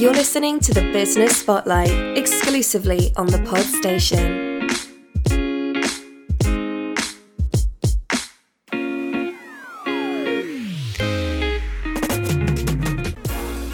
You're listening to the Business Spotlight exclusively on the Pod Station.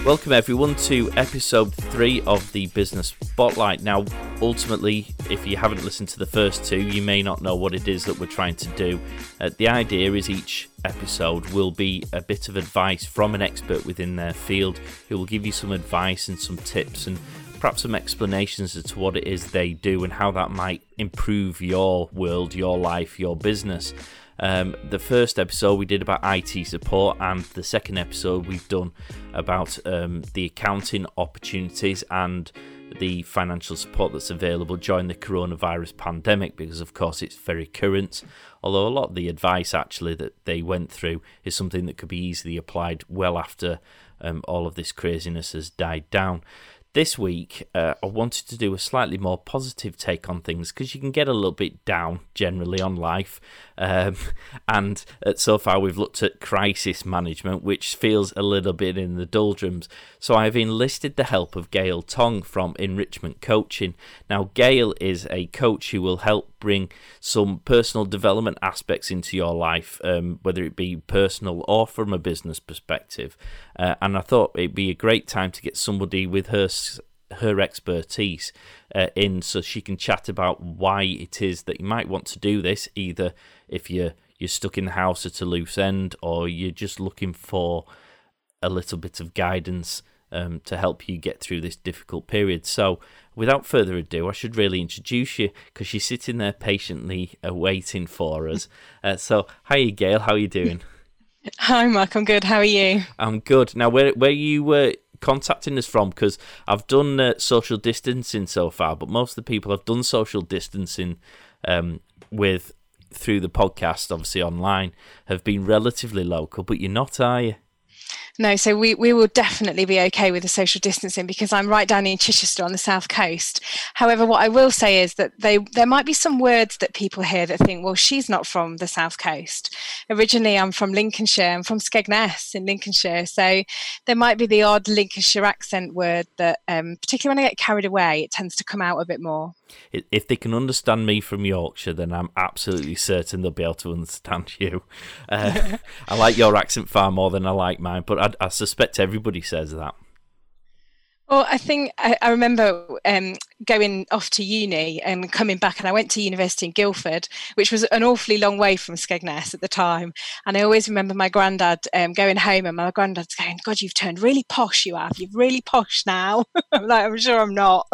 Welcome, everyone, to episode three of the Business Spotlight. Now, ultimately, if you haven't listened to the first two, you may not know what it is that we're trying to do. Uh, the idea is each episode will be a bit of advice from an expert within their field who will give you some advice and some tips and perhaps some explanations as to what it is they do and how that might improve your world, your life, your business. Um, the first episode we did about IT support, and the second episode we've done about um, the accounting opportunities and the financial support that's available during the coronavirus pandemic because, of course, it's very current. Although a lot of the advice actually that they went through is something that could be easily applied well after um, all of this craziness has died down. This week, uh, I wanted to do a slightly more positive take on things because you can get a little bit down generally on life. Um, and uh, so far, we've looked at crisis management, which feels a little bit in the doldrums. So I've enlisted the help of Gayle Tong from Enrichment Coaching. Now, Gayle is a coach who will help bring some personal development aspects into your life, um, whether it be personal or from a business perspective. Uh, and I thought it'd be a great time to get somebody with her her expertise uh, in so she can chat about why it is that you might want to do this either if you're you're stuck in the house at a loose end or you're just looking for a little bit of guidance um, to help you get through this difficult period. So, without further ado, I should really introduce you because she's sitting there patiently waiting for us. Uh, so, hi, Gayle. How are you doing? Hi, Mark. I'm good. How are you? I'm good. Now, where where you were contacting us from? Because I've done uh, social distancing so far, but most of the people I've done social distancing um, with through the podcast, obviously online, have been relatively local. But you're not, are you? No, so we, we will definitely be okay with the social distancing because I'm right down in Chichester on the south coast. However, what I will say is that they there might be some words that people hear that think, well, she's not from the south coast. Originally, I'm from Lincolnshire. I'm from Skegness in Lincolnshire, so there might be the odd Lincolnshire accent word that, um, particularly when I get carried away, it tends to come out a bit more. If they can understand me from Yorkshire, then I'm absolutely certain they'll be able to understand you. Uh, I like your accent far more than I like mine, but I, I suspect everybody says that. Well, I think I, I remember um, going off to uni and coming back, and I went to university in Guildford, which was an awfully long way from Skegness at the time. And I always remember my granddad um, going home, and my granddad's going, "God, you've turned really posh. You have. You're really posh now." I'm like, "I'm sure I'm not."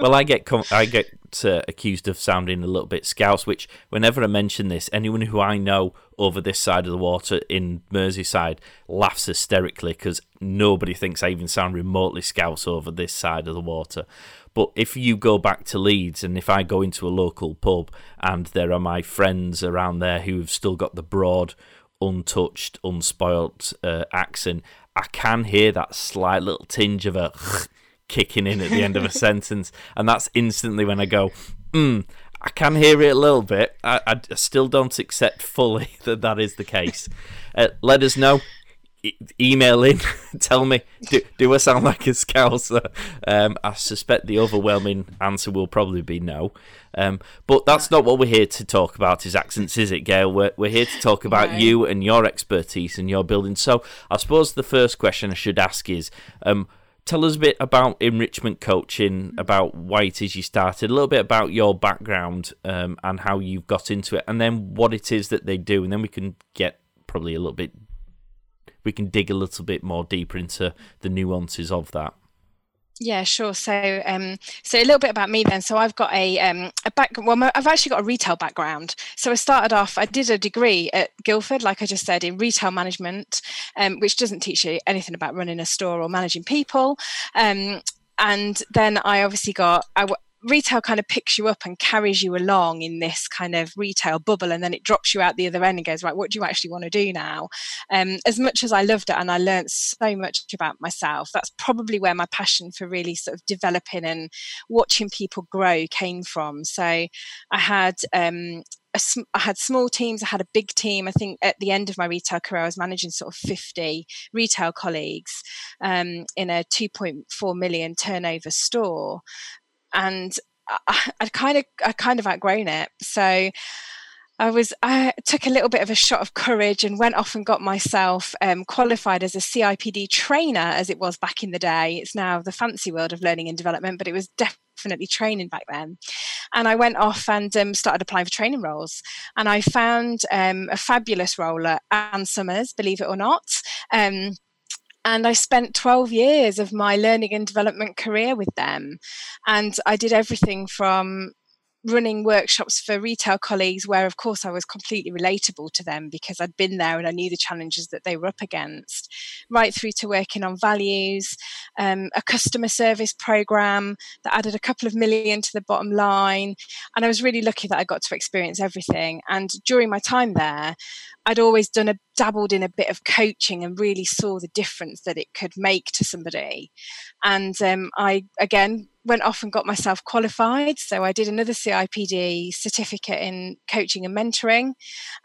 Well, I get I get uh, accused of sounding a little bit scouse, which whenever I mention this, anyone who I know over this side of the water in Merseyside laughs hysterically because nobody thinks I even sound remotely scouse over this side of the water. But if you go back to Leeds and if I go into a local pub and there are my friends around there who've still got the broad, untouched, unspoilt uh, accent, I can hear that slight little tinge of a kicking in at the end of a sentence, and that's instantly when I go, hmm. I can hear it a little bit. I, I still don't accept fully that that is the case. Uh, let us know. E- email in, tell me, do, do I sound like a scouser? Um, I suspect the overwhelming answer will probably be no. Um, but that's not what we're here to talk about is accents, is it, Gayle? We're, we're here to talk about right. you and your expertise and your building. So I suppose the first question I should ask is, um, tell us a bit about enrichment coaching, about why it is you started, a little bit about your background um, and how you've got into it, and then what it is that they do, and then we can get probably a little bit, we can dig a little bit more deeper into the nuances of that. Yeah, sure. So, um, so a little bit about me then. So, I've got a um, a back. Well, I've actually got a retail background. So, I started off. I did a degree at Guildford, like I just said, in retail management, um, which doesn't teach you anything about running a store or managing people. Um, and then I obviously got. I, retail kind of picks you up and carries you along in this kind of retail bubble and then it drops you out the other end and goes right what do you actually want to do now um, as much as i loved it and i learned so much about myself that's probably where my passion for really sort of developing and watching people grow came from so i had um, a, I had small teams, I had a big team. I think at the end of my retail career, I was managing sort of 50 retail colleagues um, in a 2.4 million turnover store. And I, I kind of, I kind of outgrown it. So I was I took a little bit of a shot of courage and went off and got myself um, qualified as a CIPD trainer, as it was back in the day. It's now the fancy world of learning and development, but it was definitely training back then. And I went off and um, started applying for training roles, and I found um, a fabulous role at Ann Summers, believe it or not. And I spent 12 years of my learning and development career with them. And I did everything from running workshops for retail colleagues where of course I was completely relatable to them because I'd been there and I knew the challenges that they were up against. Right through to working on values um, a customer service program that added a couple of million to the bottom line. And I was really lucky that I got to experience everything. And during my time there I'd always done a dabbled in a bit of coaching and really saw the difference that it could make to somebody. And um, I again went off and got myself qualified. So I did another CIPD certificate in coaching and mentoring,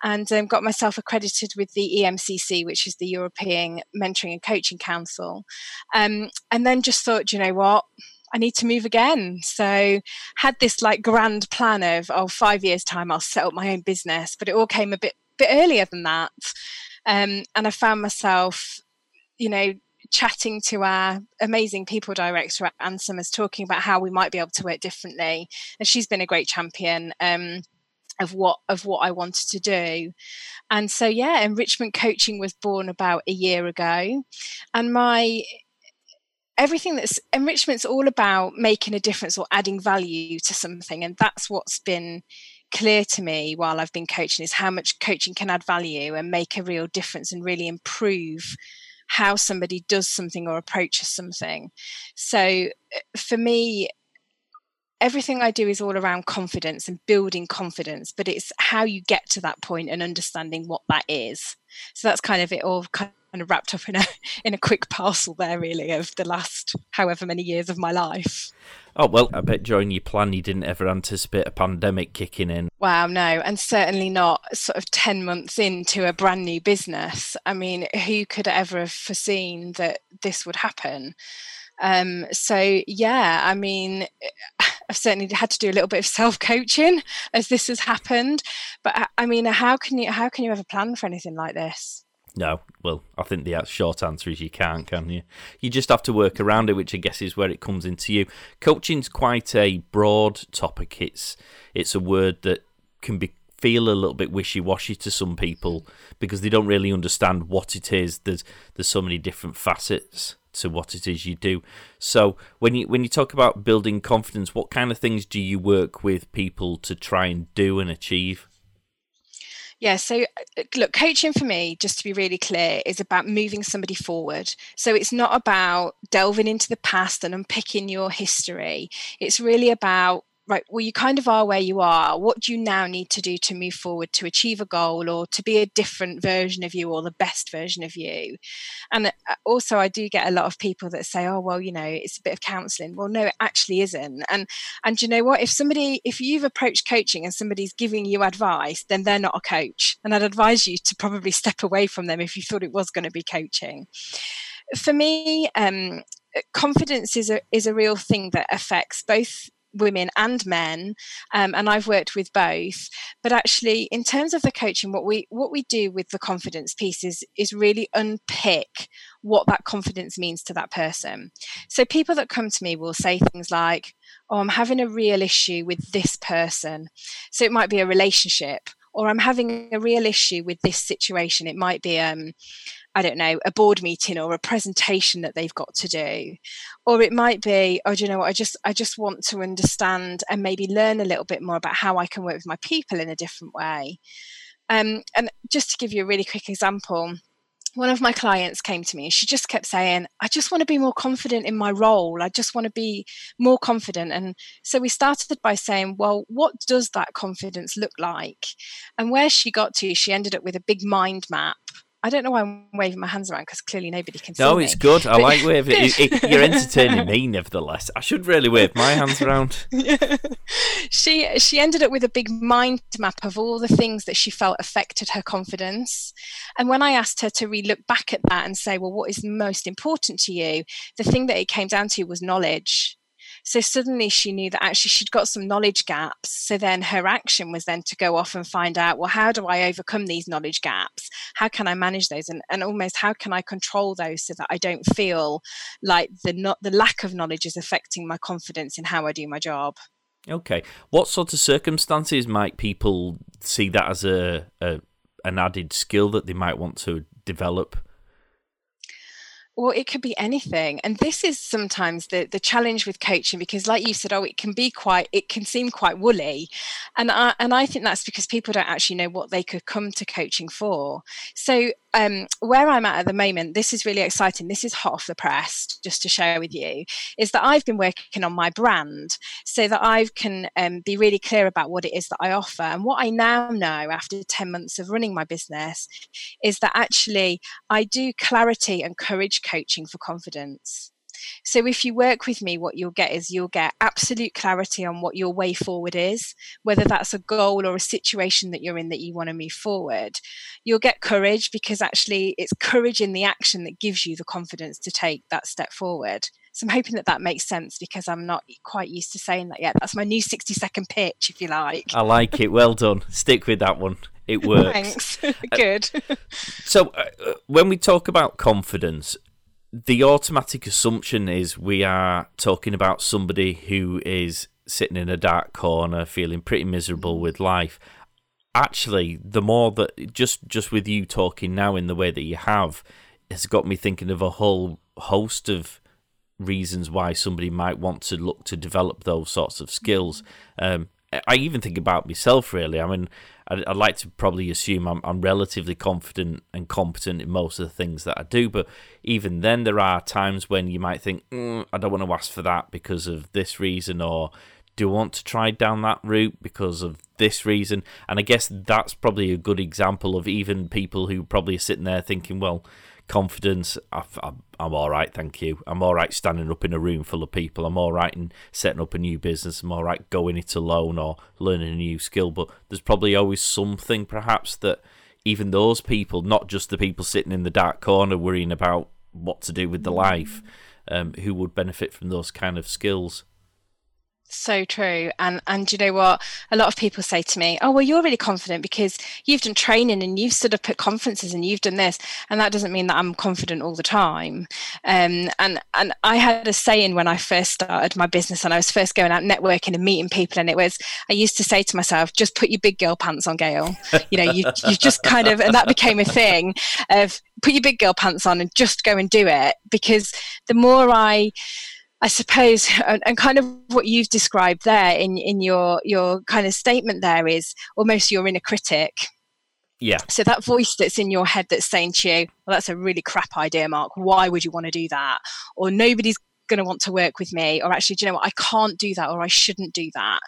and um, got myself accredited with the EMCC, which is the European Mentoring and Coaching Council. Um, and then just thought, you know what? I need to move again. So had this like grand plan of oh five years time I'll set up my own business, but it all came a bit bit earlier than that. Um, and I found myself, you know, chatting to our amazing people director at Ann Summers, talking about how we might be able to work differently. And she's been a great champion. Um, of what of what I wanted to do. And so yeah, enrichment coaching was born about a year ago. And my everything that's enrichment's all about making a difference or adding value to something. And that's what's been clear to me while I've been coaching is how much coaching can add value and make a real difference and really improve how somebody does something or approaches something. So uh, for me, everything I do is all around confidence and building confidence, but it's how you get to that point and understanding what that is. So that's kind of it all kind of wrapped up in a in a quick parcel there really of the last however many years of my life. Oh well, I bet during your plan you didn't ever anticipate a pandemic kicking in. Wow, no, and certainly not sort of ten months into a brand new business. I mean, who could ever have foreseen that this would happen? Um, so yeah, I mean, I've certainly had to do a little bit of self coaching as this has happened. But I mean, how can you how can you ever plan for anything like this? No, well, I think the short answer is you can't, can you? You just have to work around it, which I guess is where it comes into you. Coaching's quite a broad topic. It's it's a word that can be feel a little bit wishy washy to some people because they don't really understand what it is. There's there's so many different facets to what it is you do. So when you when you talk about building confidence, what kind of things do you work with people to try and do and achieve? Yeah, so uh, look, coaching for me, just to be really clear, is about moving somebody forward. So it's not about delving into the past and unpicking your history. It's really about right, well, you kind of are where you are. What do you now need to do to move forward to achieve a goal or to be a different version of you or the best version of you? And uh, also, I do get a lot of people that say, oh, well, you know, it's a bit of counseling. Well, no, it actually isn't. And, and you know what? If somebody, if you've approached coaching and somebody's giving you advice, then they're not a coach. And I'd advise you to probably step away from them if you thought it was going to be coaching. For me, um, confidence is a is a real thing that affects both women and men um, and i've worked with both. But actually in terms of the coaching what we what we do with the confidence piece is is really unpick what that confidence means to that person. So people that come to me will say things like oh i'm having a real issue with this person. So it might be a relationship or i'm having a real issue with this situation. It might be um I don't know, a board meeting or a presentation that they've got to do. Or it might be, oh, do you know what, I just I just want to understand and maybe learn a little bit more about how I can work with my people in a different way. Um, and just to give you a really quick example, one of my clients came to me and she just kept saying, I just want to be more confident in my role. I just want to be more confident. And so we started by saying, well, what does that confidence look like? And where she got to, she ended up with a big mind map I don't know why I'm waving my hands around because clearly nobody can see No, me. it's good. I But- like waving. It, it, you're entertaining me, nevertheless. I should really wave my hands around. she she ended up with a big mind map of all the things that she felt affected her confidence and when i asked her to re-look back at that and say well what is most important to you the thing that it came down to was knowledge so suddenly she knew that actually she'd got some knowledge gaps so then her action was then to go off and find out well how do i overcome these knowledge gaps how can i manage those and, and almost how can i control those so that i don't feel like the not the lack of knowledge is affecting my confidence in how i do my job Okay. What sort of circumstances might people see that as a, a an added skill that they might want to develop? Well, it could be anything. And this is sometimes the, the challenge with coaching because like you said, oh, it can be quite it can seem quite woolly. And I and I think that's because people don't actually know what they could come to coaching for. So um, where I'm at at the moment, this is really exciting. This is hot off the press, just to share with you, is that I've been working on my brand so that I can um, be really clear about what it is that I offer. And what I now know after 10 months of running my business is that actually I do clarity and courage coaching for confidence. So if you work with me, what you'll get is you'll get absolute clarity on what your way forward is, whether that's a goal or a situation that you're in that you want to move forward. You'll get courage because actually it's courage in the action that gives you the confidence to take that step forward. So I'm hoping that that makes sense because I'm not quite used to saying that yet. That's my new 60 second pitch, if you like. I like it. Well done. Stick with that one. It works. Thanks. Good. So, uh, uh, when we talk about confidence, the automatic assumption is we are talking about somebody who is sitting in a dark corner, feeling pretty miserable with life. Actually, the more that just just with you talking now in the way that you have, has got me thinking of a whole host of reasons why somebody might want to look to develop those sorts of skills. Um, I even think about myself really. I mean, I'd, I'd like to probably assume I'm, I'm relatively confident and competent in most of the things that I do, but even then, there are times when you might think, mm, I don't want to ask for that because of this reason, or do I want to try down that route because of this reason? And I guess that's probably a good example of even people who probably are sitting there thinking, well, confidence. I, am all right, thank you. I'm all right standing up in a room full of people. I'm all right in setting up a new business. I'm all right going it alone or learning a new skill. But there's probably always something, perhaps, that even those people, not just the people sitting in the dark corner worrying about what to do with the life, um, who would benefit from those kind of skills. So true. And and you know what? A lot of people say to me, Oh, well, you're really confident because you've done training and you've stood up at conferences and you've done this. And that doesn't mean that I'm confident all the time. Um, and and I had a saying when I first started my business and I was first going out networking and meeting people, and it was I used to say to myself, just put your big girl pants on, Gayle. You know, you you just kind of and that became a thing of put your big girl pants on and just go and do it. Because the more I I suppose, and, and, kind of what you've described there in, in your your kind of statement there is almost your inner critic. Yeah. So that voice that's in your head that's saying to you, "Well, that's a really crap idea, Mark. Why would you want to do that?" Or nobody's going to want to work with me or actually do you know what i can't do that or i shouldn't do that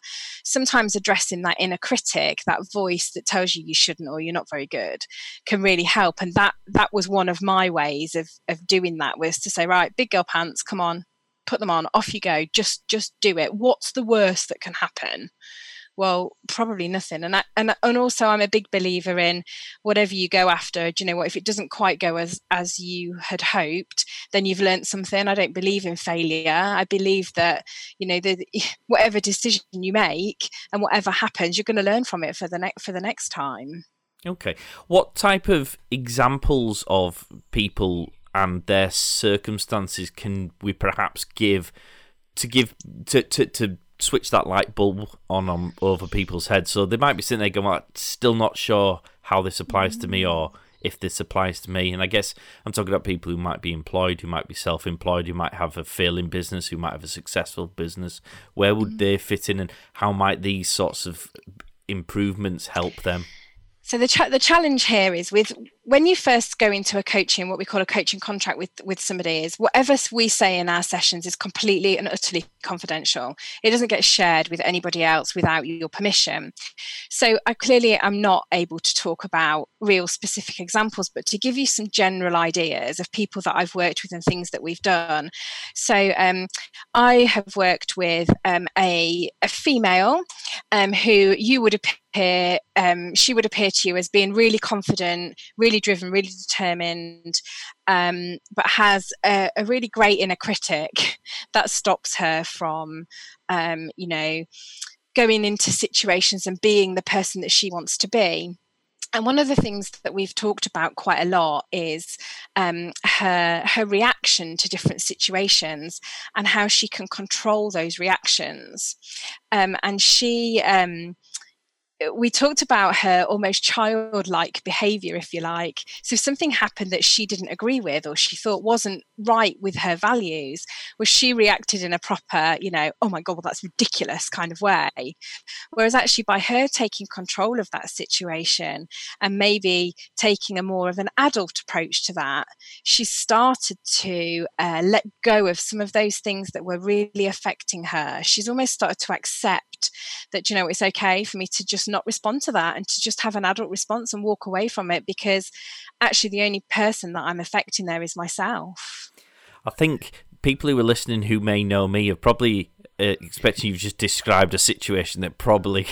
sometimes addressing that inner critic that voice that tells you you shouldn't or you're not very good can really help and that that was one of my ways of of doing that was to say right big girl pants come on put them on off you go just just do it. What's the worst that can happen? Well probably nothing. And I, and and also I'm a big believer in whatever you go after do you know what? If it doesn't quite go as as you had hoped then you've learned something. I don't believe in failure. I believe that you know the whatever decision you make and whatever happens you're going to learn from it for the next for the next time. Okay. What type of examples of people and their circumstances can we perhaps give to give to to, to switch that light bulb on, on over people's heads. So they might be sitting there going well, still not sure how this applies to me or if this applies to me. And i guess i'm talking about people who might be employed who might be self-employed who might have a failing business who might have a successful business. Where would mm. they fit in and how might these sorts of improvements help them? So the cha- the challenge here is with when you first go into a coaching, what we call a coaching contract with with somebody is whatever we say in our sessions is completely and utterly confidential. It doesn't get shared with anybody else without your permission. So I clearly am not able to talk about real specific examples, but to give you some general ideas of people that I've worked with and things that we've done. So um, I have worked with um, a, a female um, who you would appear, um, she would appear to you as being really confident, really driven, really determined, um, but has a, a, really great inner critic that stops her from, um, you know, going into situations and being the person that she wants to be. And one of the things that we've talked about quite a lot is um, her her reaction to different situations and how she can control those reactions. Um, and she um, we talked about her almost childlike behavior, if you like. So, if something happened that she didn't agree with or she thought wasn't right with her values, was she reacted in a proper, you know, oh my God, well, that's ridiculous kind of way. Whereas actually, by her taking control of that situation and maybe taking a more of an adult approach to that, she started to uh, let go of some of those things that were really affecting her. She's almost started to accept that, you know, it's okay for me to just not respond to that and to just have an adult response and walk away from it because actually the only person that I'm affecting there is myself. I think people who are listening who may know me are probably uh, expecting you've just described a situation that probably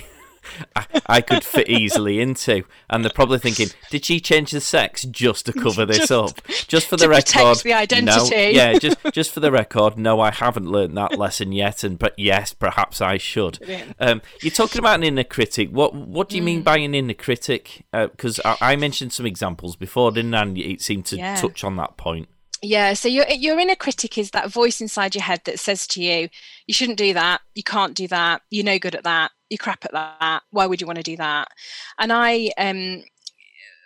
I, I, could fit easily into. And they're probably thinking, did she change the sex just to cover this just, up? Just for the record, the identity. No, yeah, just just for the record, no, I haven't learned that lesson yet. And but yes, perhaps I should. Um, you're talking about an inner critic. What what do you mm. mean by an inner critic? Because uh, I, I, mentioned some examples before, didn't I? And it seemed to yeah. touch on that point. Yeah, so your your inner critic is that voice inside your head that says to you, "You shouldn't do that. You can't do that. You're no good at that. You're crap at that. Why would you want to do that?" And I, um,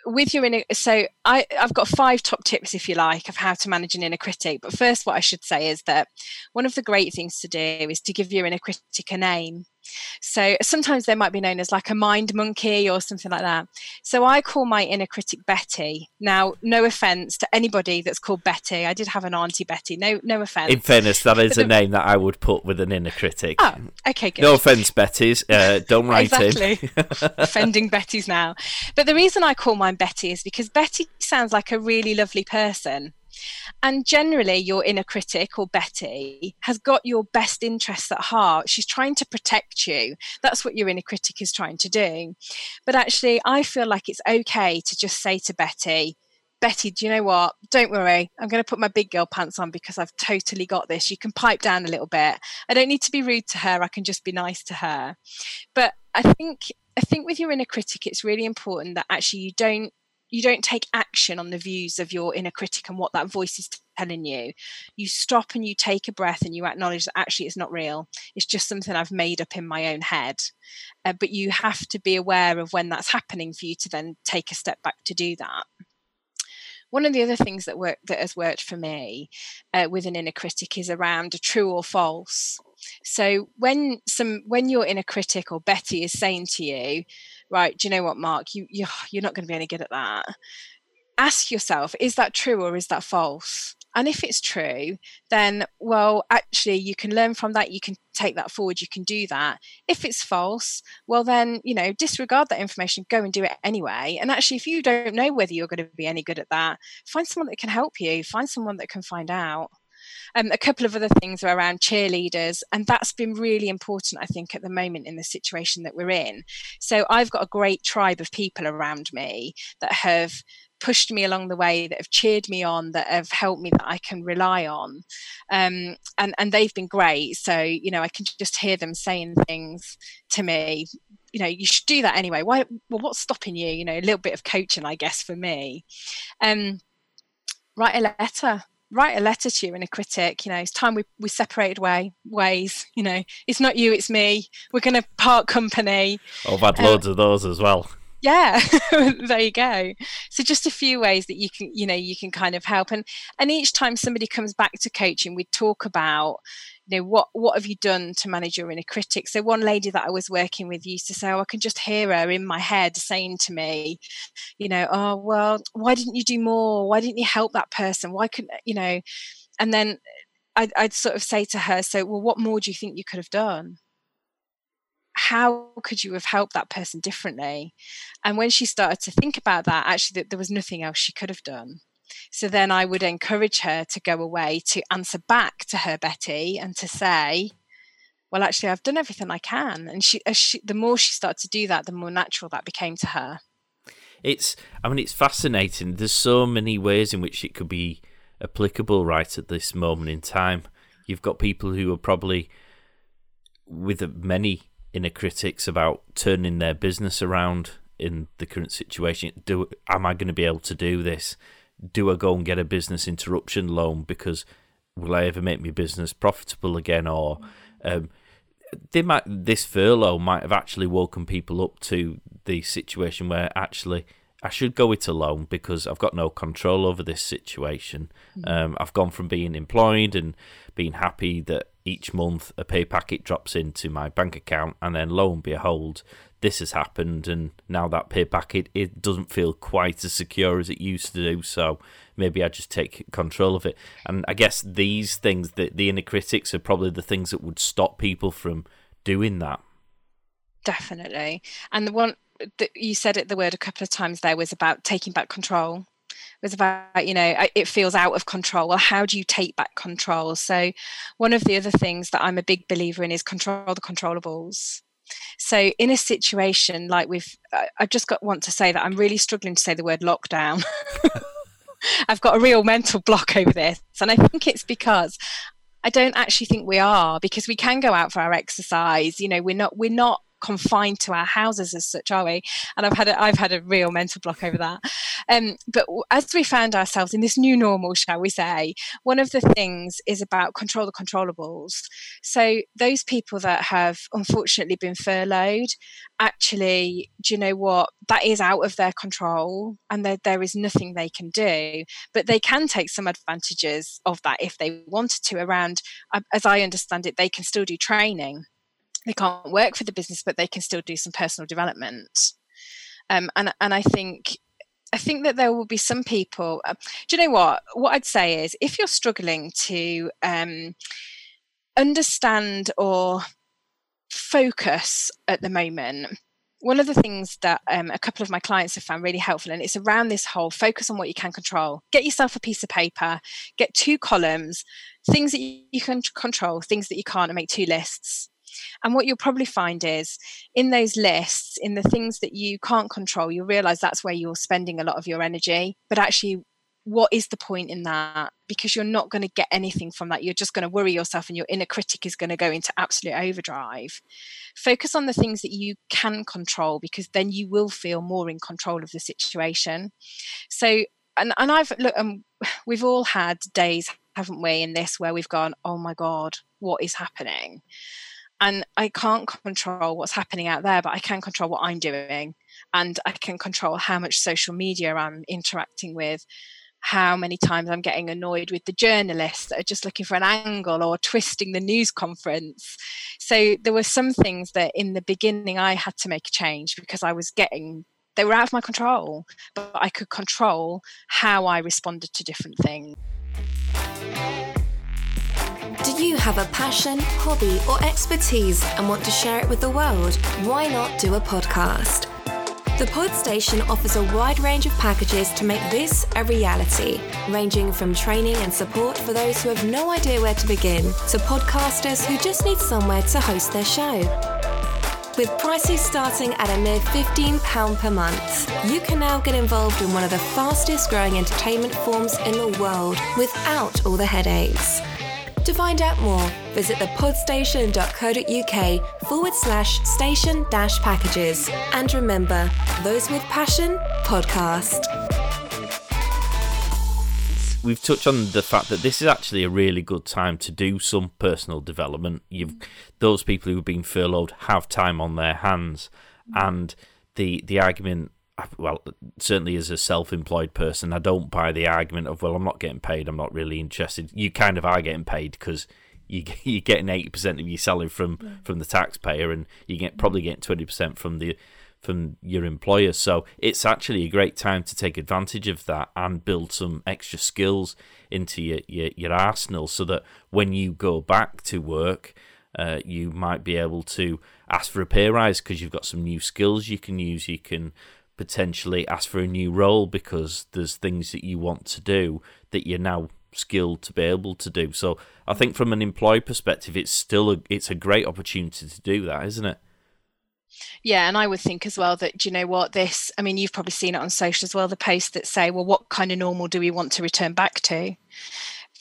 with your inner, so I I've got five top tips, if you like, of how to manage an inner critic. But first, what I should say is that one of the great things to do is to give your inner critic a name. So sometimes they might be known as like a mind monkey or something like that. So I call my inner critic Betty. Now, no offense to anybody that's called Betty. I did have an auntie Betty. No, no offense. In fairness, that is a name that I would put with an inner critic. Oh, okay, good. No offense, Betty's. Uh, don't write exactly. in. Offending Betty's now. But the reason I call mine Betty is because Betty sounds like a really lovely person. And generally, your inner critic or Betty has got your best interests at heart. She's trying to protect you. That's what your inner critic is trying to do. But actually, I feel like it's okay to just say to Betty, Betty, do you know what? Don't worry. I'm going to put my big girl pants on because I've totally got this. You can pipe down a little bit. I don't need to be rude to her. I can just be nice to her. But I think I think with your inner critic, it's really important that actually you don't you don't take action on the views of your inner critic and what that voice is telling you. You stop and you take a breath and you acknowledge that actually it's not real. It's just something i've made up in my own head. Uh, but you have to be aware of when that's happening for you to then take a step back to do that. One of the other things that work that has worked for me uh, with an inner critic is around a true or false. So when some when your inner critic or betty is saying to you right, do you know what, Mark, you, you you're not going to be any good at that. Ask yourself, is that true or is that false? And if it's true, then, well, actually, you can learn from that. You can take that forward. You can do that. If it's false, well, then, you know, disregard that information, go and do it anyway. And actually, if you don't know whether you're going to be any good at that, find someone that can help you, find someone that can find out. Um, a couple of other things are around cheerleaders, and that's been really important, I think, at the moment in the situation that we're in. So I've got a great tribe of people around me that have pushed me along the way, that have cheered me on, that have helped me, that I can rely on, um, and and they've been great. So you know, I can just hear them saying things to me. You know, you should do that anyway. Why? Well, what's stopping you? You know, a little bit of coaching, I guess, for me. Um, write a letter write a letter to you and a critic you know it's time we, we separated way ways you know. It's not you it's me. We're going to part company. Oh, i've had um, loads of those as well. Yeah there you go. So just a few ways that you can you know you can kind of help. And and each time somebody comes back to coaching we talk about you know what what have you done to manage your inner critic so one lady that i was working with used to say oh i can just hear her in my head saying to me you know oh well why didn't you do more? Why didn't you help that person? Why couldn't you know? And then I'd, I'd sort of say to her so well what more do you think you could have done? How could you have helped that person differently? And when she started to think about that actually that there was nothing else she could have done so then I would encourage her to go away to answer back to her Betty and to say, well, actually, I've done everything I can. And she, she, the more she started to do that, the more natural that became to her. It's, I mean, it's fascinating. There's so many ways in which it could be applicable right at this moment in time. You've got people who are probably with many inner critics about turning their business around in the current situation. Do am I going to be able to do this? Do I go and get a business interruption loan because will I ever make my business profitable again? Or um, they might this furlough might have actually woken people up to the situation where actually I should go it alone because I've got no control over this situation. Mm-hmm. Um, I've gone from being employed and being happy that each month a pay packet drops into my bank account, and then lo and behold, this has happened, and now that pay packet it doesn't feel quite as secure as it used to do. So maybe I just take control of it. And I guess these things, the the inner critics, are probably the things that would stop people from doing that. Definitely, and the one that you said it the word a couple of times there was about taking back control it was about you know it feels out of control well how do you take back control so one of the other things that i'm a big believer in is control the controllables so in a situation like we've i just got want to say that i'm really struggling to say the word lockdown i've got a real mental block over this and i think it's because I don't actually think we are because we can go out for our exercise. You know, we're not we're not confined to our houses as such, are we? And I've had a, I've had a real mental block over that. Um, but as we found ourselves in this new normal, shall we say, one of the things is about control the controllables. So those people that have unfortunately been furloughed, actually, do you know what? That is out of their control, and there, there is nothing they can do. But they can take some advantages of that if they wanted to. Around, as I understand it, they can still do training they can't work for the business, but they can still do some personal development. Um, and and I think I think that there will be some people. Uh, do you know what? What I'd say is, if you're struggling to um, understand or focus at the moment, one of the things that um, a couple of my clients have found really helpful, and it's around this whole focus on what you can control. Get yourself a piece of paper, get two columns, things that you can control, things that you can't, and make two lists. And what you'll probably find is in those lists, in the things that you can't control, you'll realize that's where you're spending a lot of your energy. But actually, what is the point in that? Because you're not going to get anything from that. You're just going to worry yourself, and your inner critic is going to go into absolute overdrive. Focus on the things that you can control, because then you will feel more in control of the situation. So, and, and I've look, um, we've all had days, haven't we, in this where we've gone, oh my God, what is happening? And I can't control what's happening out there, but I can control what I'm doing, and I can control how much social media I'm interacting with, how many times I'm getting annoyed with the journalists that are just looking for an angle or twisting the news conference. So there were some things that in the beginning I had to make a change because I was getting they were out of my control, but I could control how I responded to different things. You have a passion, hobby, or expertise and want to share it with the world? Why not do a podcast? The Podstation offers a wide range of packages to make this a reality, ranging from training and support for those who have no idea where to begin to podcasters who just need somewhere to host their show. With prices starting at a mere £15 per month, you can now get involved in one of the fastest growing entertainment forms in the world without all the headaches. To find out more, visit thepodstation.co.uk forward slash station dash packages. And remember, those with passion, podcast. We've touched on the fact that this is actually a really good time to do some personal development. You've those people who've been furloughed have time on their hands, and the the argument well, certainly as a self-employed person, I don't buy the argument of well, I'm not getting paid, I'm not really interested. You kind of are getting paid because you you're getting eighty percent of your salary from yeah. from the taxpayer, and you get probably getting twenty percent from the from your employer. So it's actually a great time to take advantage of that and build some extra skills into your your, your arsenal, so that when you go back to work, uh, you might be able to ask for a pay rise because you've got some new skills you can use. You can potentially ask for a new role because there's things that you want to do that you're now skilled to be able to do. So I think from an employee perspective, it's still a, it's a great opportunity to do that, isn't it? Yeah, and I would think as well that do you know what this I mean you've probably seen it on social as well the posts that say well what kind of normal do we want to return back to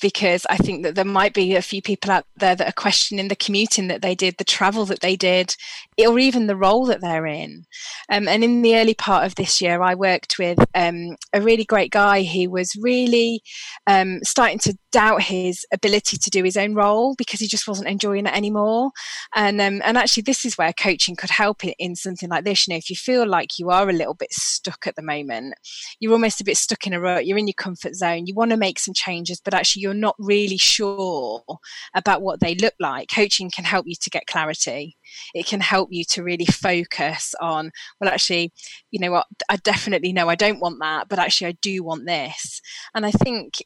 because I think that there might be a few people out there that are questioning the commuting that they did, the travel that they did, or even the role that they're in. Um, and in the early part of this year, I worked with um, a really great guy who was really um, starting to doubt his ability to do his own role because he just wasn't enjoying it anymore. And um, and actually, this is where coaching could help in, in something like this. You know, if you feel like you are a little bit stuck at the moment, you're almost a bit stuck in a rut. You're in your comfort zone. You want to make some changes, but actually you're not really sure about what they look like, coaching can help you to get clarity. It can help you to really focus on, well, actually, you know what, I definitely know I don't want that, but actually, I do want this. And I think.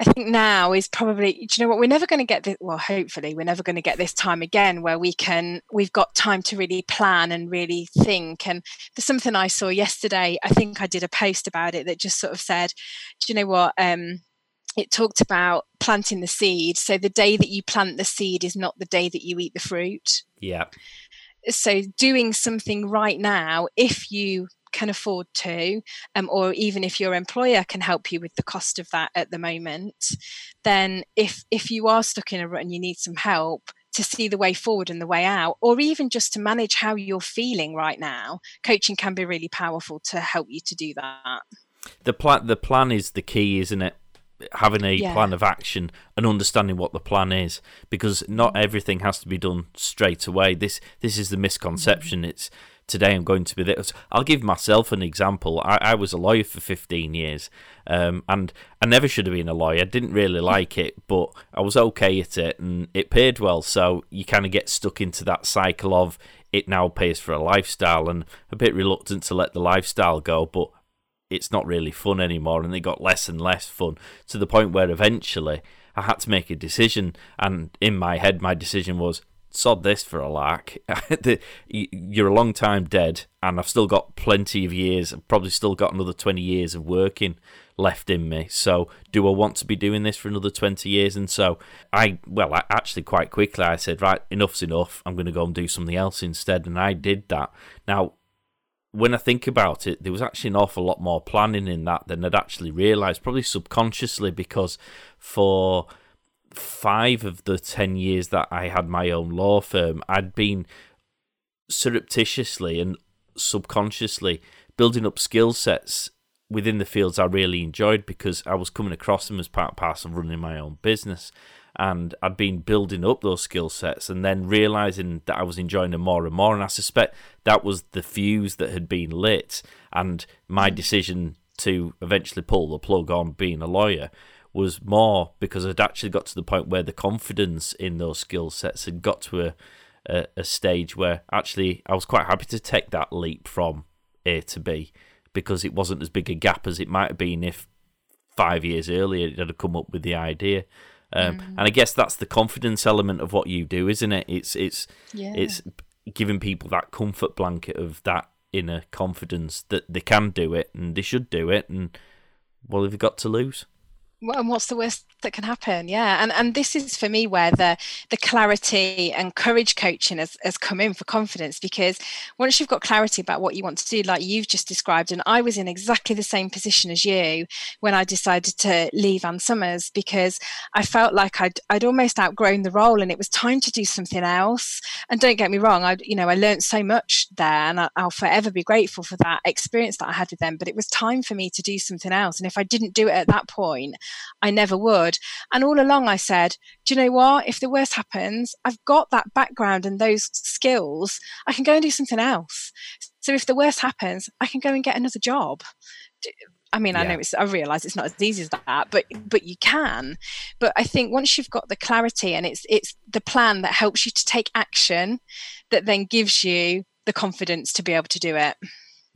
I think now is probably, do you know what? We're never going to get this. Well, hopefully, we're never going to get this time again where we can, we've got time to really plan and really think. And there's something I saw yesterday. I think I did a post about it that just sort of said, do you know what? Um, it talked about planting the seed. So the day that you plant the seed is not the day that you eat the fruit. Yeah. So doing something right now, if you can afford to, um, or even if your employer can help you with the cost of that at the moment, then if if you are stuck in a rut and you need some help to see the way forward and the way out, or even just to manage how you're feeling right now, coaching can be really powerful to help you to do that. The plan the plan is the key, isn't it? Having a yeah. plan of action and understanding what the plan is because not mm. everything has to be done straight away this this is the misconception mm-hmm. it's today i'm going to be this i'll give myself an example i, I was a lawyer for 15 years um, and i never should have been a lawyer I didn't really like it but i was okay at it and it paid well so you kind of get stuck into that cycle of it now pays for a lifestyle and a bit reluctant to let the lifestyle go but it's not really fun anymore and it got less and less fun to the point where eventually I had to make a decision and in my head my decision was sod this for a lark. You're a long time dead and I've still got plenty of years I've probably still got another 20 years of working left in me so do I want to be doing this for another 20 years? And so I well I actually quite quickly I said right enough's enough I'm going to go and do something else instead and I did that. Now when I think about it, there was actually an awful lot more planning in that than I'd actually realised, probably subconsciously, because for five of the 10 years that I had my own law firm, I'd been surreptitiously and subconsciously building up skill sets within the fields I really enjoyed because I was coming across them as part and parcel of running my own business and I'd been building up those skill sets and then realizing that I was enjoying them more and more. And I suspect that was the fuse that had been lit, and my hmm. decision to eventually pull the plug on being a lawyer was more because I'd actually got to the point where the confidence in those skill sets had got to a, a, a stage where actually I was quite happy to take that leap from A to B because it wasn't as big a gap as it might have been if five years earlier it had come up with the idea. Um, mm. And I guess that's the confidence element of what you do, isn't it? It's it's yeah. it's giving people that comfort blanket of that inner confidence that they can do it and they should do it, and what have you got to lose? And what's the worst that can happen? Yeah and and this is for me where the the clarity and courage coaching has, has come in for confidence because once you've got clarity about what you want to do like you've just described and i was in exactly the same position as you when i decided to leave ann summers because i felt like i'd i'd almost outgrown the role and it was time to do something else. And don't get me wrong i you know i learned so much there and I, i'll forever be grateful for that experience that i had with them but it was time for me to do something else and if i didn't do it at that point I never would. And all along I said, do you know what? If the worst happens, I've got that background and those skills. I can go and do something else. So if the worst happens, I can go and get another job. I mean, yeah. I know it's I realize it's not as easy as that, but but you can. But I think once you've got the clarity and it's it's the plan that helps you to take action that then gives you the confidence to be able to do it.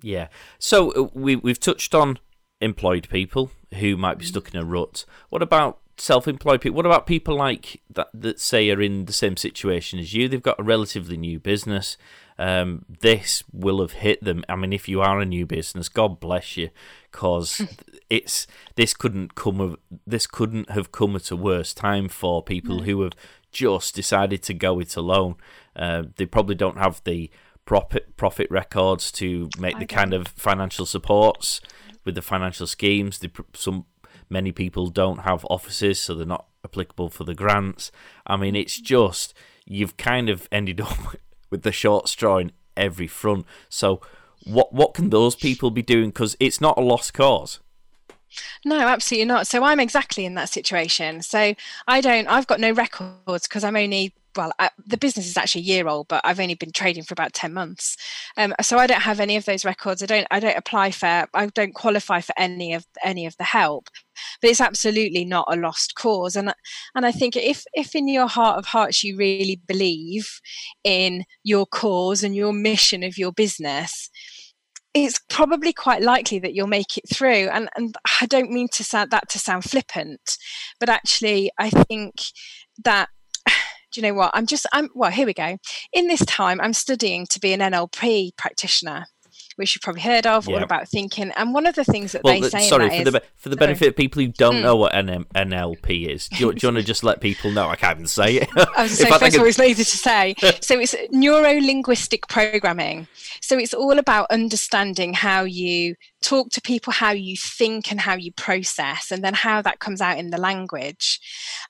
Yeah. So uh, we we've touched on employed people who might be mm-hmm. stuck in a rut. What about self-employed people? What about people like that that say are in the same situation as you? They've got a relatively new business. Um, this will have hit them. I mean, if you are a new business, God bless you, because it's this couldn't come of this couldn't have come at a worse time for people no. who have just decided to go it alone. Uh, they probably don't have the profit profit records to make the kind of financial supports with the financial schemes. Some many people don't have offices, so they're not applicable for the grants. I mean, it's just you've kind of ended up with the short straw in every front. So, what what can those people be doing? Because it's not a lost cause. No, absolutely not. So I'm exactly in that situation. So I don't. I've got no records because I'm only well, I, the business is actually a year old, but I've only been trading for about ten months, um, so I don't have any of those records. I don't. I don't apply for. I don't qualify for any of any of the help. But it's absolutely not a lost cause, and and I think if if in your heart of hearts you really believe in your cause and your mission of your business, it's probably quite likely that you'll make it through. And and I don't mean to sound that to sound flippant, but actually I think that do you know what? I'm just, I'm, well, here we go. In this time, I'm studying to be an NLP practitioner which you've probably heard of, yep. all about thinking. And one of the things that well, they say, sorry for the for the benefit of people who don't mm. know what NM, NLP is, do you, do you, want to just let people know? I can't even say it. I was saying, first of all, it's lazy to say. so it's neuro linguistic programming. So it's all about understanding how you talk to people, how you think, and how you process, and then how that comes out in the language.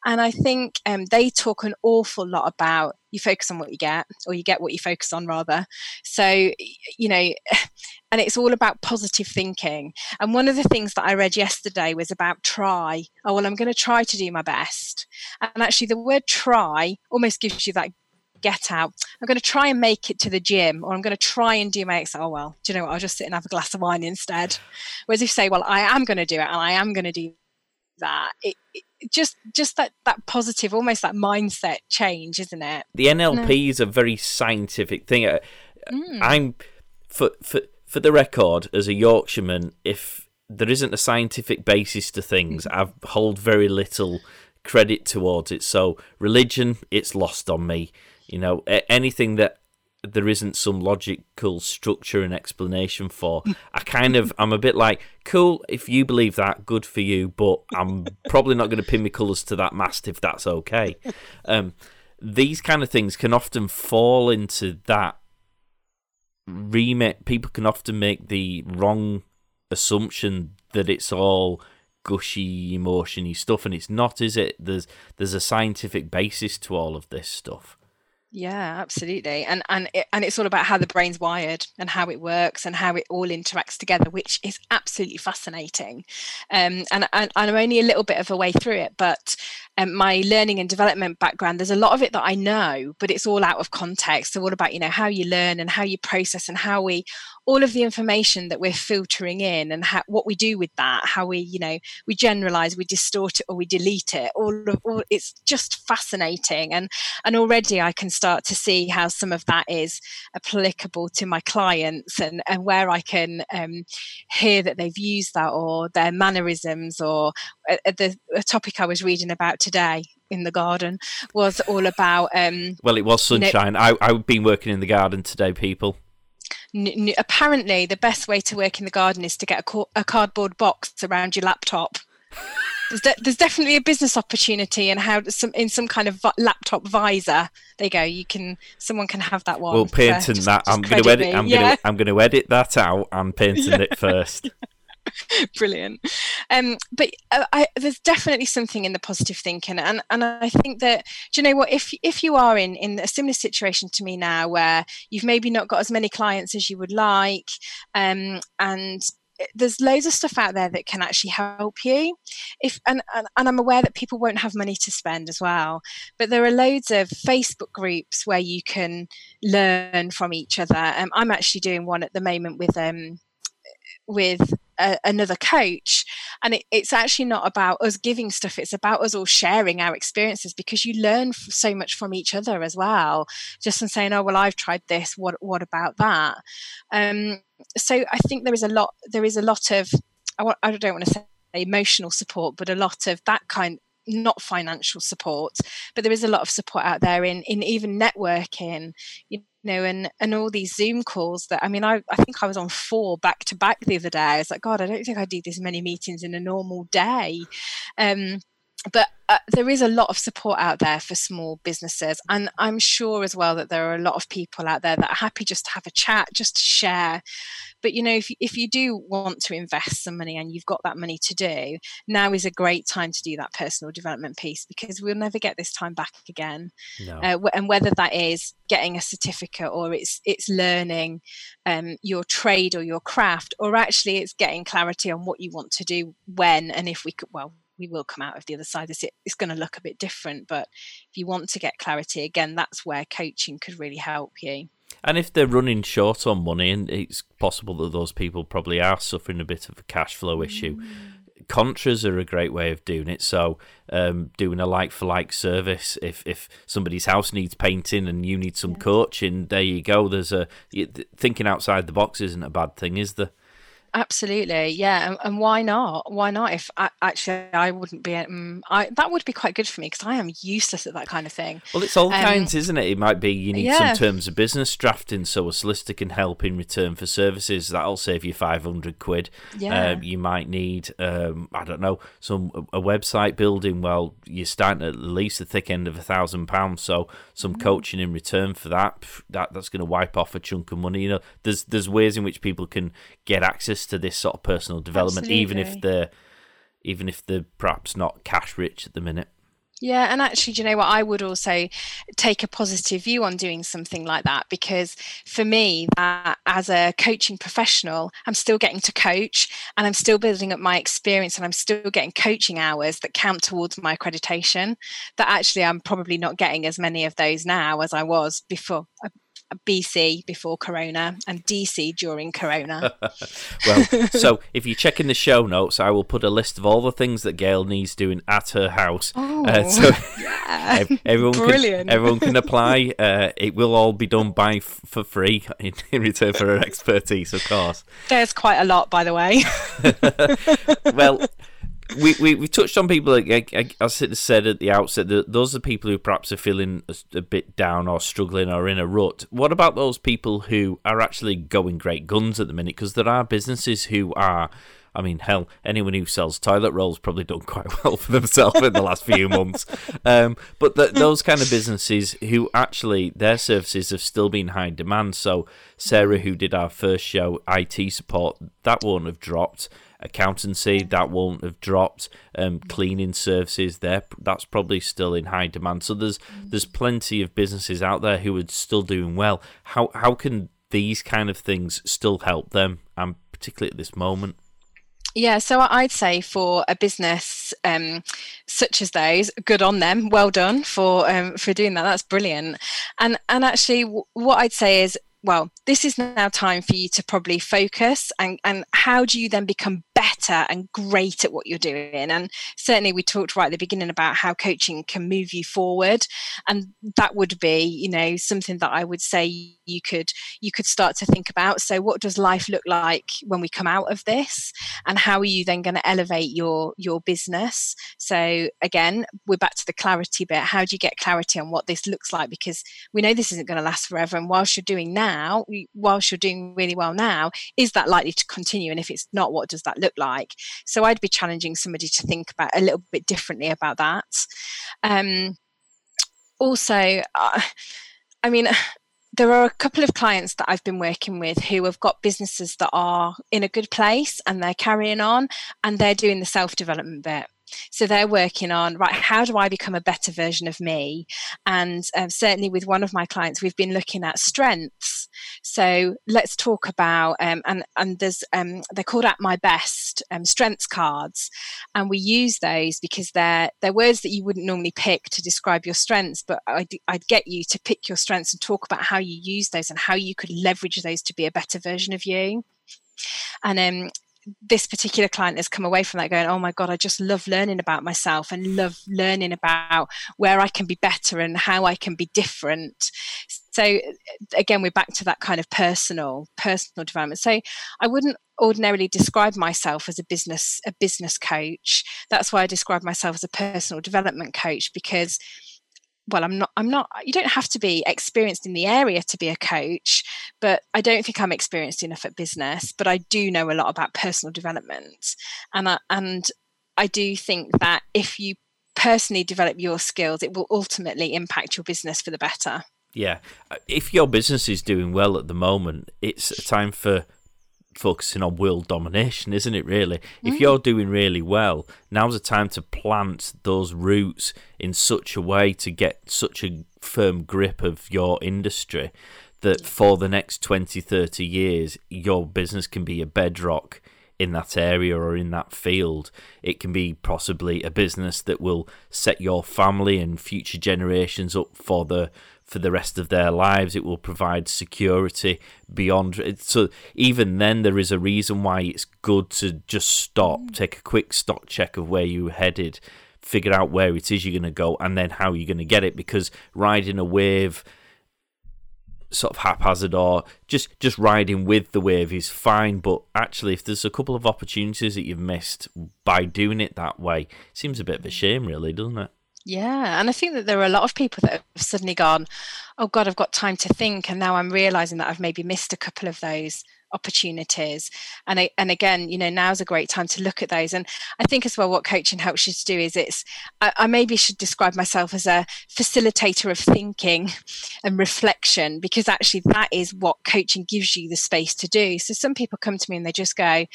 And I think um, they talk an awful lot about you focus on what you get, or you get what you focus on, rather. So, you know, and it's all about positive thinking. And one of the things that I read yesterday was about try. Oh, well, I'm going to try to do my best. And actually, the word try almost gives you that get out. I'm going to try and make it to the gym, or I'm going to try and do my exercise. Oh well, do you know what? I'll just sit and have a glass of wine instead. Whereas if you say, well, I am going to do it, and I am going to do that, it, it, just just that that positive, almost that mindset change, isn't it? The NLP no. is a very scientific thing. Uh, mm. I'm for for for the record as a Yorkshireman, if there isn't a scientific basis to things, mm. I hold very little credit towards it. So religion, it's lost on me. You know, anything that there isn't some logical structure and explanation for. I kind of, I'm a bit like, cool, if you believe that, good for you, but I'm probably not going to pin my colours to that mast if that's okay. Um, these kind of things can often fall into that remit. People can often make the wrong assumption that it's all gushy, emotiony stuff, and it's not, is it? There's there's a scientific basis to all of this stuff. Yeah, absolutely. And and it, and it's all about how the brain's wired and how it works and how it all interacts together, which is absolutely fascinating. Um, and, and I'm only a little bit of a way through it, but um, my learning and development background, there's a lot of it that I know, but it's all out of context. So all about you know how you learn and how you process and how we all of the information that we're filtering in and how, what we do with that, how we, you know, we generalize, we distort it or we delete it. All, of, all it's just fascinating. And, and already I can start to see how some of that is applicable to my clients and, and where I can um, hear that they've used that or their mannerisms or uh, uh the topic I was reading about today in the garden was all about um well it was sunshine you know, I, i've been working in the garden today people n- n- apparently the best way to work in the garden is to get a, co- a cardboard box around your laptop. there's, de- there's, definitely a business opportunity in how some in some kind of vi- laptop visor. There you go. You can someone can have that one. Well, painting that. I'm going to edit. I'm yeah. going to I'm going to edit that out and painting yeah. it first. Brilliant. Um, but uh, I, there's definitely something in the positive thinking, and and I think that do you know what? If if you are in in a similar situation to me now, where you've maybe not got as many clients as you would like, um, and there's loads of stuff out there that can actually help you if and, and, and i'm aware that people won't have money to spend as well but there are loads of facebook groups where you can learn from each other um, i'm actually doing one at the moment with um, with a, another coach. And it, it's actually not about us giving stuff it's about us all sharing our experiences because you learn so much from each other as well. Just from saying oh well i've tried this what what about that? Um, so i think there is a lot there is a lot of i, want, I don't want to say emotional support but a lot of that kind not financial support but there is a lot of support out there in in even networking. You know, and and all these Zoom calls that I mean, I, I think I was on four back to back the other day. I was like, God, I don't think I do this many meetings in a normal day. Um, but uh, there is a lot of support out there for small businesses and i'm sure as well that there are a lot of people out there that are happy just to have a chat just to share but you know if, if you do want to invest some money and you've got that money to do now is a great time to do that personal development piece because we'll never get this time back again no. uh, and whether that is getting a certificate or it's it's learning um, your trade or your craft or actually it's getting clarity on what you want to do when and if we could well we will come out of the other side. This it's going to look a bit different, but if you want to get clarity, again, that's where coaching could really help you. And if they're running short on money, and it's possible that those people probably are suffering a bit of a cash flow issue, mm. Contras are a great way of doing it. So, um, doing a like for like service. If if somebody's house needs painting and you need some yeah. coaching, there you go. There's a thinking outside the box isn't a bad thing, is there? Absolutely, yeah, and, and, why not? Why not? If I, actually I wouldn't be, um, I that would be quite good for me because I am useless at that kind of thing. Well, it's all um, kinds, isn't it? It might be you need yeah. some terms of business drafting, so a solicitor can help in return for services. That'll save you five hundred quid. Yeah. Um, you might need, um, I don't know, some a website building. Well, you're starting at least the thick end of a thousand pounds, so some mm. coaching in return for that. That that's going to wipe off a chunk of money. You know, there's there's ways in which people can get access to this sort of personal development, Absolutely. even if they're even if they're perhaps not cash rich at the minute. Yeah, and actually, do you know what? I would also take a positive view on doing something like that because for me, uh, as a coaching professional, I'm still getting to coach and I'm still building up my experience and I'm still getting coaching hours that count towards my accreditation. That actually, I'm probably not getting as many of those now as I was before. Uh, BC before Corona and DC during Corona. well, so if you check in the show notes, I will put a list of all the things that Gayle needs doing at her house. Oh, uh, so yeah. everyone Brilliant. can everyone can apply. Uh, it will all be done by f- for free in, in, return for her expertise, of course. There's quite a lot, by the way. well, we, we we touched on people like, like I said at the outset that those are people who perhaps are feeling a, a, bit down or struggling or in a rut. What about those people who are actually going great guns at the minute? Because there are businesses who are. I mean, hell, anyone who sells toilet rolls probably done quite well for themselves in the last few months. Um, but the, those kind of businesses who actually their services have still been high demand. So Sarah, who did our first show, IT support, that won't have dropped accountancy that won't have dropped um, cleaning services there that's probably still in high demand. So there's there's plenty of businesses out there who are still doing well. How how can these kind of things still help them and particularly at this moment? Yeah, so I'd say for a business um, such as those, good on them, well done for um, for doing that. That's brilliant. And and actually, w- what I'd say is well, this is now time for you to probably focus and, and how do you then become better and great at what you're doing? And certainly we talked right at the beginning about how coaching can move you forward. And that would be, you know, something that I would say you could you could start to think about. So what does life look like when we come out of this? And how are you then going to elevate your your business? So again, we're back to the clarity bit. How do you get clarity on what this looks like? Because we know this isn't going to last forever. And whilst you're doing now, now, whilst you're doing really well now, is that likely to continue? And if it's not, what does that look like? So I'd be challenging somebody to think about a little bit differently about that. Um, also, uh, I mean, there are a couple of clients that I've been working with who have got businesses that are in a good place and they're carrying on and they're doing the self development bit. So they're working on, right, how do I become a better version of me? And um, certainly with one of my clients, we've been looking at strengths. So let's talk about, um, and, and there's, um, they're called at my best um, strengths cards. And we use those because they're, they're words that you wouldn't normally pick to describe your strengths, but I'd, I'd get you to pick your strengths and talk about how you use those and how you could leverage those to be a better version of you. and um, this particular client has come away from that going, oh my God, I just love learning about myself and love learning about where I can be better and how I can be different. So again, we're back to that kind of personal, personal development. So I wouldn't ordinarily describe myself as a business, a business coach. That's why I describe myself as a personal development coach because well i'm not i'm not you don't have to be experienced in the area to be a coach but i don't think i'm experienced enough at business but i do know a lot about personal development. And I, and i do think that if you personally develop your skills it will ultimately impact your business for the better. Yeah. If your business is doing well at the moment it's a time for focusing on world domination, isn't it? Really, mm. if you're doing really well, now's the time to plant those roots in such a way to get such a firm grip of your industry that for the next 20, 30 years, your business can be a bedrock in that area or in that field. It can be possibly a business that will set your family and future generations up for the for the rest of their lives. It will provide security beyond. So even then, there is a reason why it's good to just stop, mm. take a quick stock check of where you're headed, figure out where it is you're going to go, and then how you're going to get it. Because riding a wave sort of haphazard or just just riding with the wave is fine but actually if there's a couple of opportunities that you've missed by doing it that way it seems a bit of a shame really doesn't it yeah, and I think that there are a lot of people that have suddenly gone, "Oh God, I've got time to think," and now I'm realizing that I've maybe missed a couple of those opportunities. And I, and again, you know, now's a great time to look at those. And I think as well, what coaching helps you to do is it's I, I maybe should describe myself as a facilitator of thinking and reflection because actually that is what coaching gives you the space to do. So some people come to me and they just go,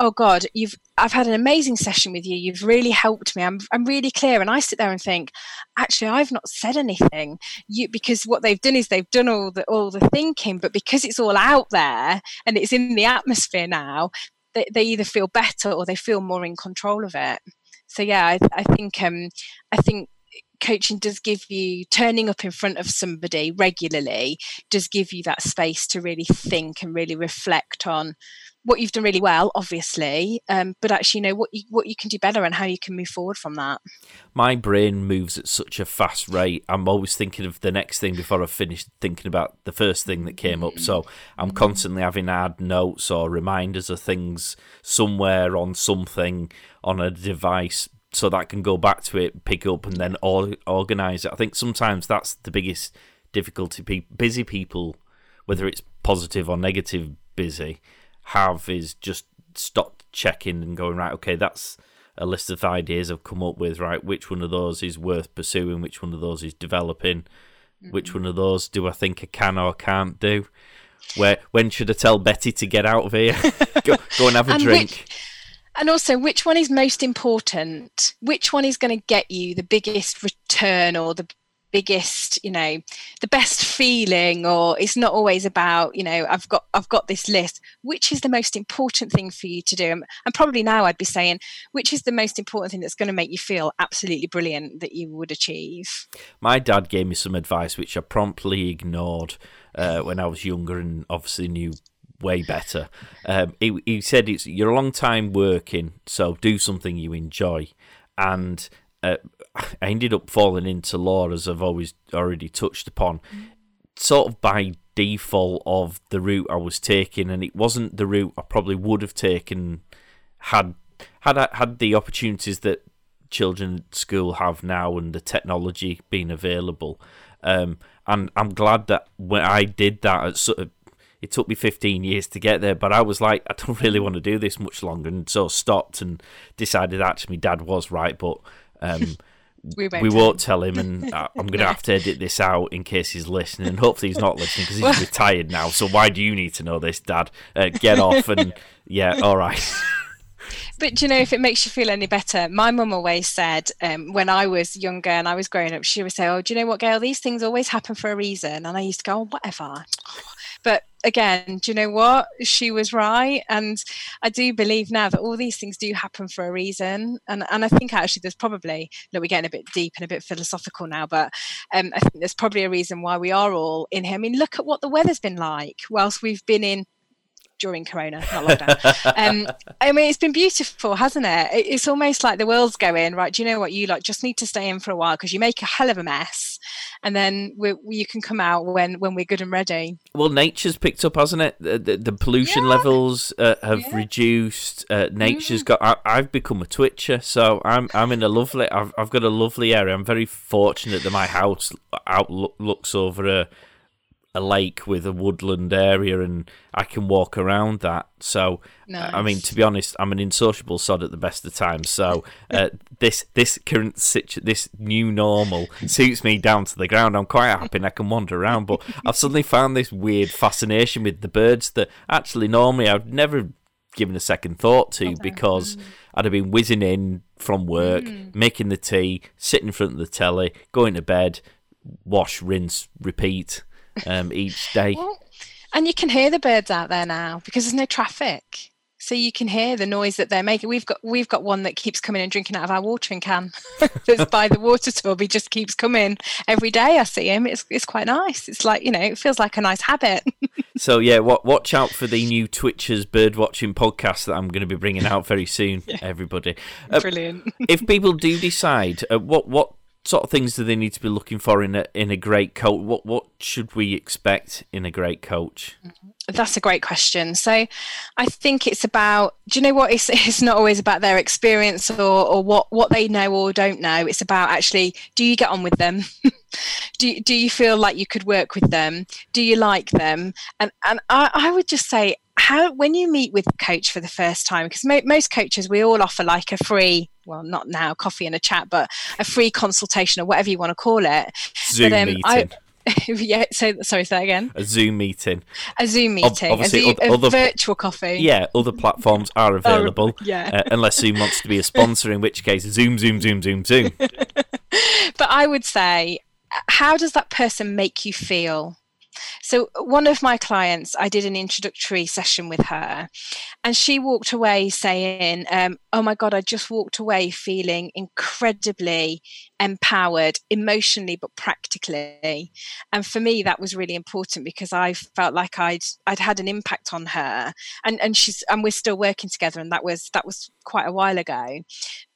oh god you've i've had an amazing session with you. You've really helped me. I'm, I'm really clear. And i sit there and think actually i've not said anything. You because what they've done is they've done all the all the thinking. But because it's all out there and it's in the atmosphere now they, they either feel better or they feel more in control of it. So yeah i, I think um i think coaching does give you turning up in front of somebody regularly does give you that space to really think and really reflect on what you've done really well, obviously, um, but actually, you know what you what you can do better and how you can move forward from that. My brain moves at such a fast rate. I'm always thinking of the next thing before I've finished thinking about the first thing that came up. So I'm constantly having to add notes or reminders of things somewhere on something on a device so that I can go back to it, pick up, and then or- organize it. I think sometimes that's the biggest difficulty. busy people, whether it's positive or negative busy have is just stop checking and going right. Okay, that's a list of ideas I've come up with. Right, which one of those is worth pursuing? Which one of those is developing? Mm-hmm. Which one of those do I think I can or can't do? Where when should I tell Betty to get out of here? go, go and have a and drink. Which, and also, which one is most important? Which one is going to get you the biggest return or the biggest you know the best feeling or it's not always about you know i've got i've got this list which is the most important thing for you to do? And, probably now i'd be saying which is the most important thing that's going to make you feel absolutely brilliant that you would achieve? My dad gave me some advice which i promptly ignored uh, when i was younger and obviously knew way better. Um, he, he said it's you're a long time working so do something you enjoy. And uh, I ended up falling into law as I've always already touched upon, sort of by default of the route I was taking, and it wasn't the route I probably would have taken had had I had the opportunities that children at school have now and the technology being available. Um, and I'm glad that when I did that, it sort of it took me 15 years to get there, but I was like, I don't really want to do this much longer, and so stopped and decided actually my dad was right, but um, we won't, we won't tell him, and uh, I'm going to have to edit this out in case he's listening. And hopefully, he's not listening because he's retired now. So why do you need to know this, Dad? Uh, get off and yeah, all right. But you know, if it makes you feel any better, my mum always said um, when I was younger and I was growing up, she would say, "Oh, do you know what, Gayle? These things always happen for a reason." And I used to go, oh, "Whatever." But again, do you know what? She was right. And I do believe now that all these things do happen for a reason. And and I think actually there's probably, look, we're getting a bit deep and a bit philosophical now, but um, I think there's probably a reason why we are all in here. I mean, look at what the weather's been like whilst we've been in during Corona, not lockdown. um, I mean, it's been beautiful, hasn't it? It's almost like the world's going right. Do you know what you like? Just need to stay in for a while because you make a hell of a mess, and then we, you can come out when when we're good and ready. Well, nature's picked up, hasn't it? The, the, the pollution yeah. levels uh, have yeah. reduced. Uh, nature's mm. got. I, have become a twitcher, so I'm I'm in a lovely. I've I've got a lovely area. I'm very fortunate that my house outlook looks over a a lake with a woodland area and I can walk around that. So, nice. I mean, to be honest, I'm an insociable sod at the best of times. So, uh, this this current situ- this new normal suits me down to the ground. I'm quite happy and I can wander around. But I've suddenly found this weird fascination with the birds that actually normally I'd never given a second thought to okay. because mm. I'd have been whizzing in from work, mm. making the tea, sitting in front of the telly, going to bed, wash, rinse, repeat um, each day. Well, and you can hear the birds out there now because there's no traffic. So you can hear the noise that they're making. We've got we've got one that keeps coming and drinking out of our watering can. That's by the water tub. He just keeps coming every day. I see him. It's it's quite nice. It's like you know, it feels like a nice habit. so yeah, what, watch out for the new Twitchers bird watching podcast that I'm going to be bringing out very soon. yeah. Everybody, uh, brilliant. if people do decide, uh, what what sort of things do they need to be looking for in a in a great coach? What what should we expect in a great coach? Mm-hmm. That's a great question. So, I think it's about. Do you know what? It's it's not always about their experience or or what what they know or don't know. It's about actually, do you get on with them? do do you feel like you could work with them? Do you like them? And and I, I would just say how when you meet with a coach for the first time because mo- most coaches we all offer like a free well not now coffee and a chat but a free consultation or whatever you want to call it. Zoom but, um, meeting. I, yeah so sorry say that again. A zoom meeting. A zoom meeting Obviously, a, zoom, a virtual coffee. yeah other platforms are available oh, yeah. uh, unless zoom wants to be a sponsor in which case zoom zoom zoom zoom zoom. But i would say how does that person make you feel so, one of my clients, I did an introductory session with her, and she walked away saying, um, Oh my God, I just walked away feeling incredibly empowered emotionally, but practically. And for me, that was really important because I felt like I'd I'd had an impact on her, and and she's and we're still working together, and that was that was quite a while ago.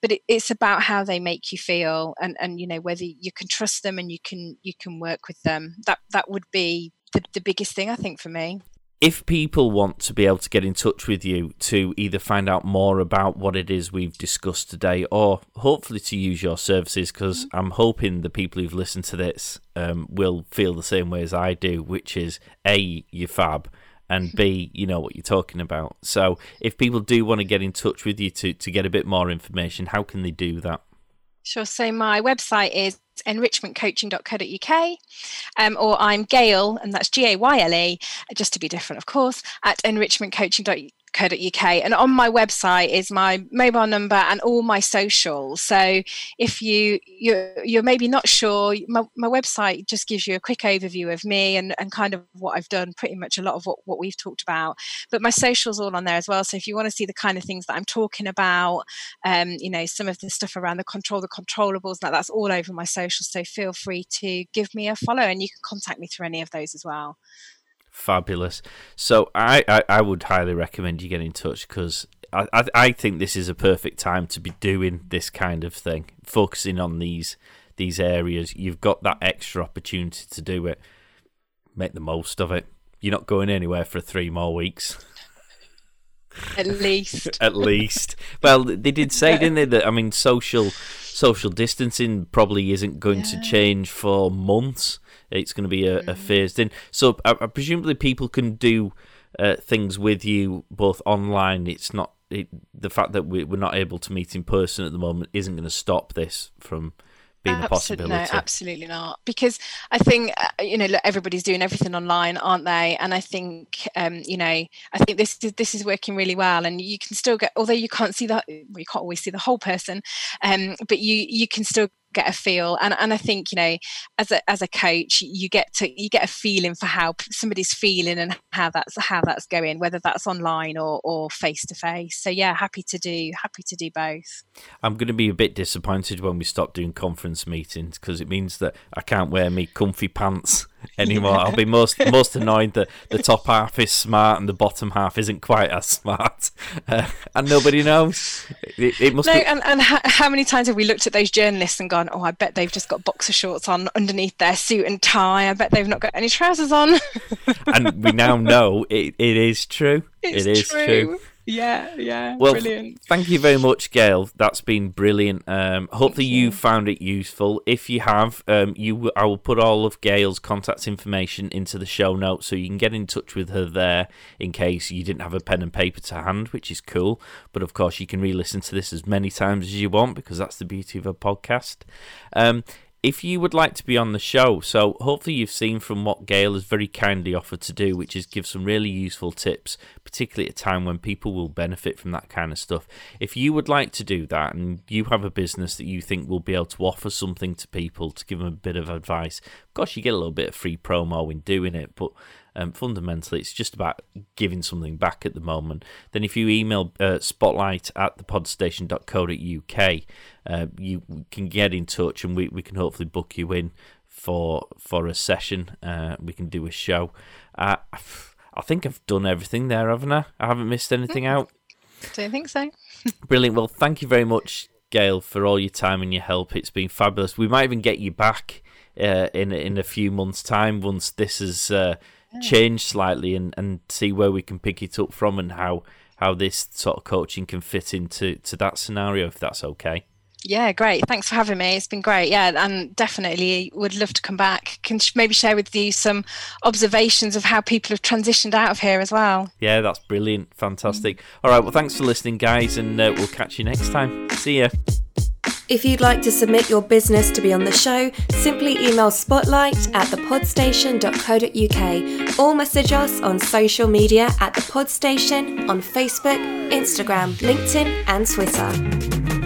But it, it's about how they make you feel, and and you know whether you can trust them and you can you can work with them. That that would be the, the biggest thing I think for me. If people want to be able to get in touch with you to either find out more about what it is we've discussed today, or hopefully to use your services, because mm-hmm. I'm hoping the people who've listened to this um, will feel the same way as I do, which is A, you're fab, and B, you know what you're talking about. So if people do want to get in touch with you to, to get a bit more information, how can they do that? Sure. So my website is enrichmentcoaching.co.uk, um, or I'm Gayle, and that's G A Y L E, just to be different, of course, at enrichmentcoaching.co.uk co.uk and on my website is my mobile number and all my socials so if you you're, you're maybe not sure my, my website just gives you a quick overview of me and, and kind of what i've done pretty much a lot of what, what we've talked about. But my socials all on there as well. So if you want to see the kind of things that i'm talking about um, you know some of the stuff around the control the controllables that that's all over my socials so feel free to give me a follow and you can contact me through any of those as well Fabulous. So I, I, I would highly recommend you get in touch because I, I, I think this is a perfect time to be doing this kind of thing, focusing on these these areas. You've got that extra opportunity to do it. Make the most of it. You're not going anywhere for three more weeks. At least. At least. Well, they did say, didn't they, that I mean, social social distancing probably isn't going yeah. to change for months. It's going to be a, a mm. phased in. So uh, presumably people can do uh, things with you both online. It's not it, the fact that we, we're not able to meet in person at the moment isn't going to stop this from being a possibility. No, absolutely not. Because I think uh, you know, look, everybody's doing everything online, aren't they? And I think um, you know, I think this is this is working really well. And you can still get, although you can't see the, well, you can't always see the whole person, um, but you you can still get a feel. And and I think you know as a as a coach you get to you get a feeling for how somebody's feeling and how that's how that's going whether that's online or or face to face so yeah happy to do happy to do both. I'm going to be a bit disappointed when we stop doing conference meetings because it means that I can't wear me comfy pants anymore. I'll be most most annoyed that the top half is smart and the bottom half isn't quite as smart, uh, and nobody knows. It, it must. No, be... and, and how, how many times have we looked at those journalists and gone, "Oh, I bet they've just got boxer shorts on underneath their suit and tie. I bet they've not got any trousers on." and we now know it, it is true. It's it is true. true. Yeah, yeah, Well, brilliant. Thank you very much, Gayle. That's been brilliant. Um, hopefully you. found it useful. If you have, um, you I will put all of Gayle's contact information into the show notes so you can get in touch with her there in case you didn't have a pen and paper to hand, which is cool. But of course, you can re-listen to this as many times as you want because that's the beauty of a podcast. Um, if you would like to be on the show, so hopefully you've seen from what Gayle has very kindly offered to do, which is give some really useful tips, particularly at a time when people will benefit from that kind of stuff. If you would like to do that and you have a business that you think will be able to offer something to people to give them a bit of advice, of course you get a little bit of free promo in doing it, but um, fundamentally, it's just about giving something back at the moment. Then, if you email uh, spotlight at thepodstation.co.uk, uh, you can get in touch and we, we can hopefully book you in for for a session. Uh, we can do a show. Uh, I think I've done everything there, haven't I? I haven't missed anything out. Don't think so. Brilliant. Well, thank you very much, Gayle, for all your time and your help. It's been fabulous. We might even get you back uh, in in a few months' time once this has changed slightly and, and see where we can pick it up from and how how this sort of coaching can fit into to that scenario, if that's okay. Yeah, great. Thanks for having me. It's been great. Yeah, and definitely would love to come back. Can maybe share with you some observations of how people have transitioned out of here as well. Yeah, that's brilliant. Fantastic. All right. Well, thanks for listening, guys, and uh, we'll catch you next time. See ya. If you'd like to submit your business to be on the show, simply email spotlight at thepodstation.co.uk or message us on social media at The Podstation on Facebook, Instagram, LinkedIn, and Twitter.